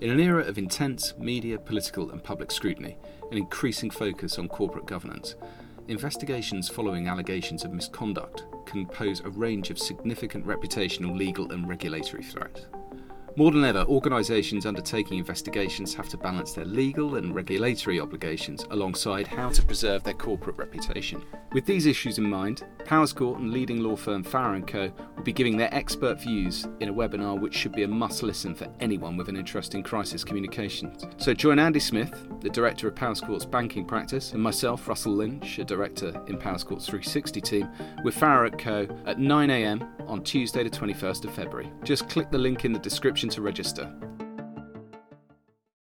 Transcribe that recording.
In an era of intense media, political, and public scrutiny, and increasing focus on corporate governance, investigations following allegations of misconduct can pose a range of significant reputational, legal, and regulatory threats. More than ever, organisations undertaking investigations have to balance their legal and regulatory obligations alongside how to preserve their corporate reputation. With these issues in mind, Powerscourt and leading law firm Farrer & Co will be giving their expert views in a webinar which should be a must listen for anyone with an interest in crisis communications. So join Andy Smith, the director of Powerscourt's banking practice, and myself, Russell Lynch, a director in Powerscourt's 360 team, with Farrer & Co at 9am on Tuesday the 21st of February. Just click the link in the description to register.